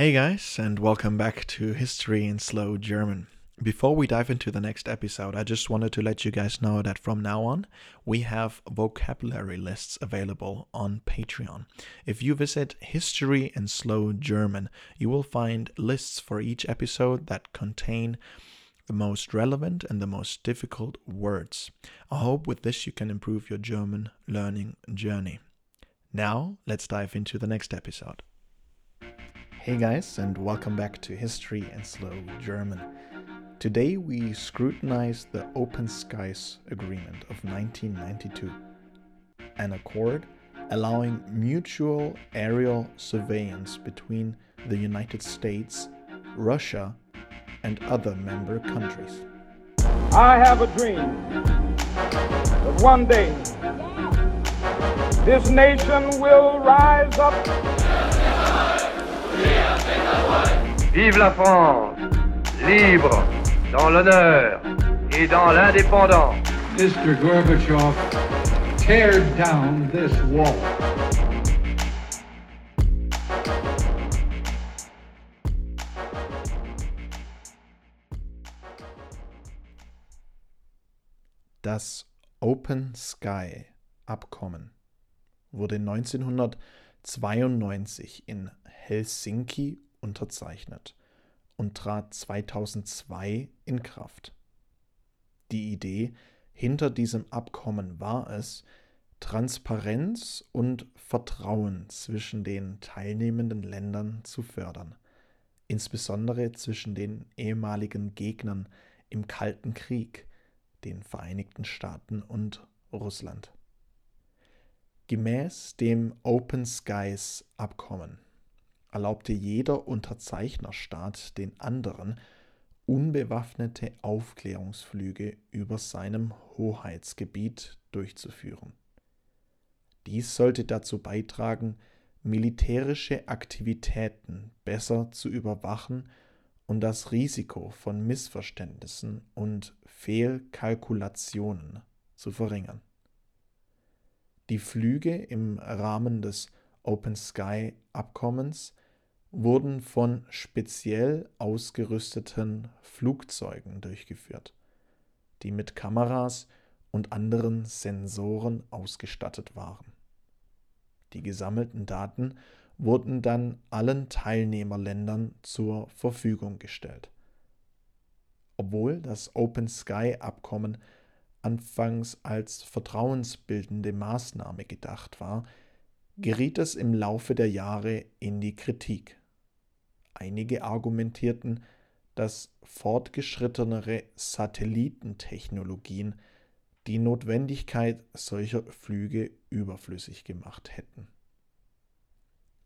Hey guys, and welcome back to History in Slow German. Before we dive into the next episode, I just wanted to let you guys know that from now on, we have vocabulary lists available on Patreon. If you visit History in Slow German, you will find lists for each episode that contain the most relevant and the most difficult words. I hope with this you can improve your German learning journey. Now, let's dive into the next episode. Hey guys, and welcome back to History and Slow German. Today we scrutinize the Open Skies Agreement of 1992, an accord allowing mutual aerial surveillance between the United States, Russia, and other member countries. I have a dream that one day this nation will rise up. Vive la France, libre, dans l'honneur et dans l'indépendance. Mr. Gorbachev, tear down this wall. Das Open Sky Abkommen wurde 1992 in Helsinki unterzeichnet und trat 2002 in Kraft. Die Idee hinter diesem Abkommen war es, Transparenz und Vertrauen zwischen den teilnehmenden Ländern zu fördern, insbesondere zwischen den ehemaligen Gegnern im Kalten Krieg, den Vereinigten Staaten und Russland. Gemäß dem Open Skies Abkommen erlaubte jeder Unterzeichnerstaat den anderen unbewaffnete Aufklärungsflüge über seinem Hoheitsgebiet durchzuführen. Dies sollte dazu beitragen, militärische Aktivitäten besser zu überwachen und das Risiko von Missverständnissen und Fehlkalkulationen zu verringern. Die Flüge im Rahmen des Open Sky Abkommens wurden von speziell ausgerüsteten Flugzeugen durchgeführt, die mit Kameras und anderen Sensoren ausgestattet waren. Die gesammelten Daten wurden dann allen Teilnehmerländern zur Verfügung gestellt. Obwohl das Open Sky Abkommen anfangs als vertrauensbildende Maßnahme gedacht war, geriet es im Laufe der Jahre in die Kritik. Einige argumentierten, dass fortgeschrittenere Satellitentechnologien die Notwendigkeit solcher Flüge überflüssig gemacht hätten.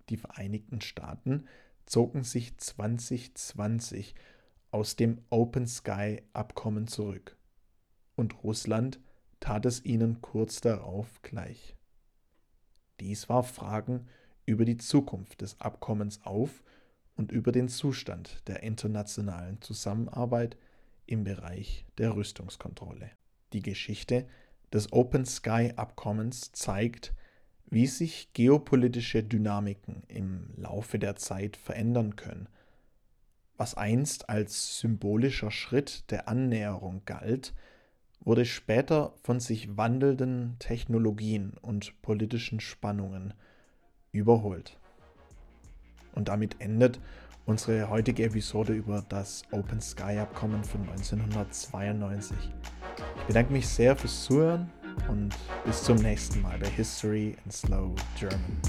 Die Vereinigten Staaten zogen sich 2020 aus dem Open Sky Abkommen zurück und Russland tat es ihnen kurz darauf gleich. Dies warf Fragen über die Zukunft des Abkommens auf und über den Zustand der internationalen Zusammenarbeit im Bereich der Rüstungskontrolle. Die Geschichte des Open Sky Abkommens zeigt, wie sich geopolitische Dynamiken im Laufe der Zeit verändern können. Was einst als symbolischer Schritt der Annäherung galt, wurde später von sich wandelnden Technologien und politischen Spannungen überholt. Und damit endet unsere heutige Episode über das Open Sky Abkommen von 1992. Ich bedanke mich sehr fürs Zuhören und bis zum nächsten Mal bei History in Slow German.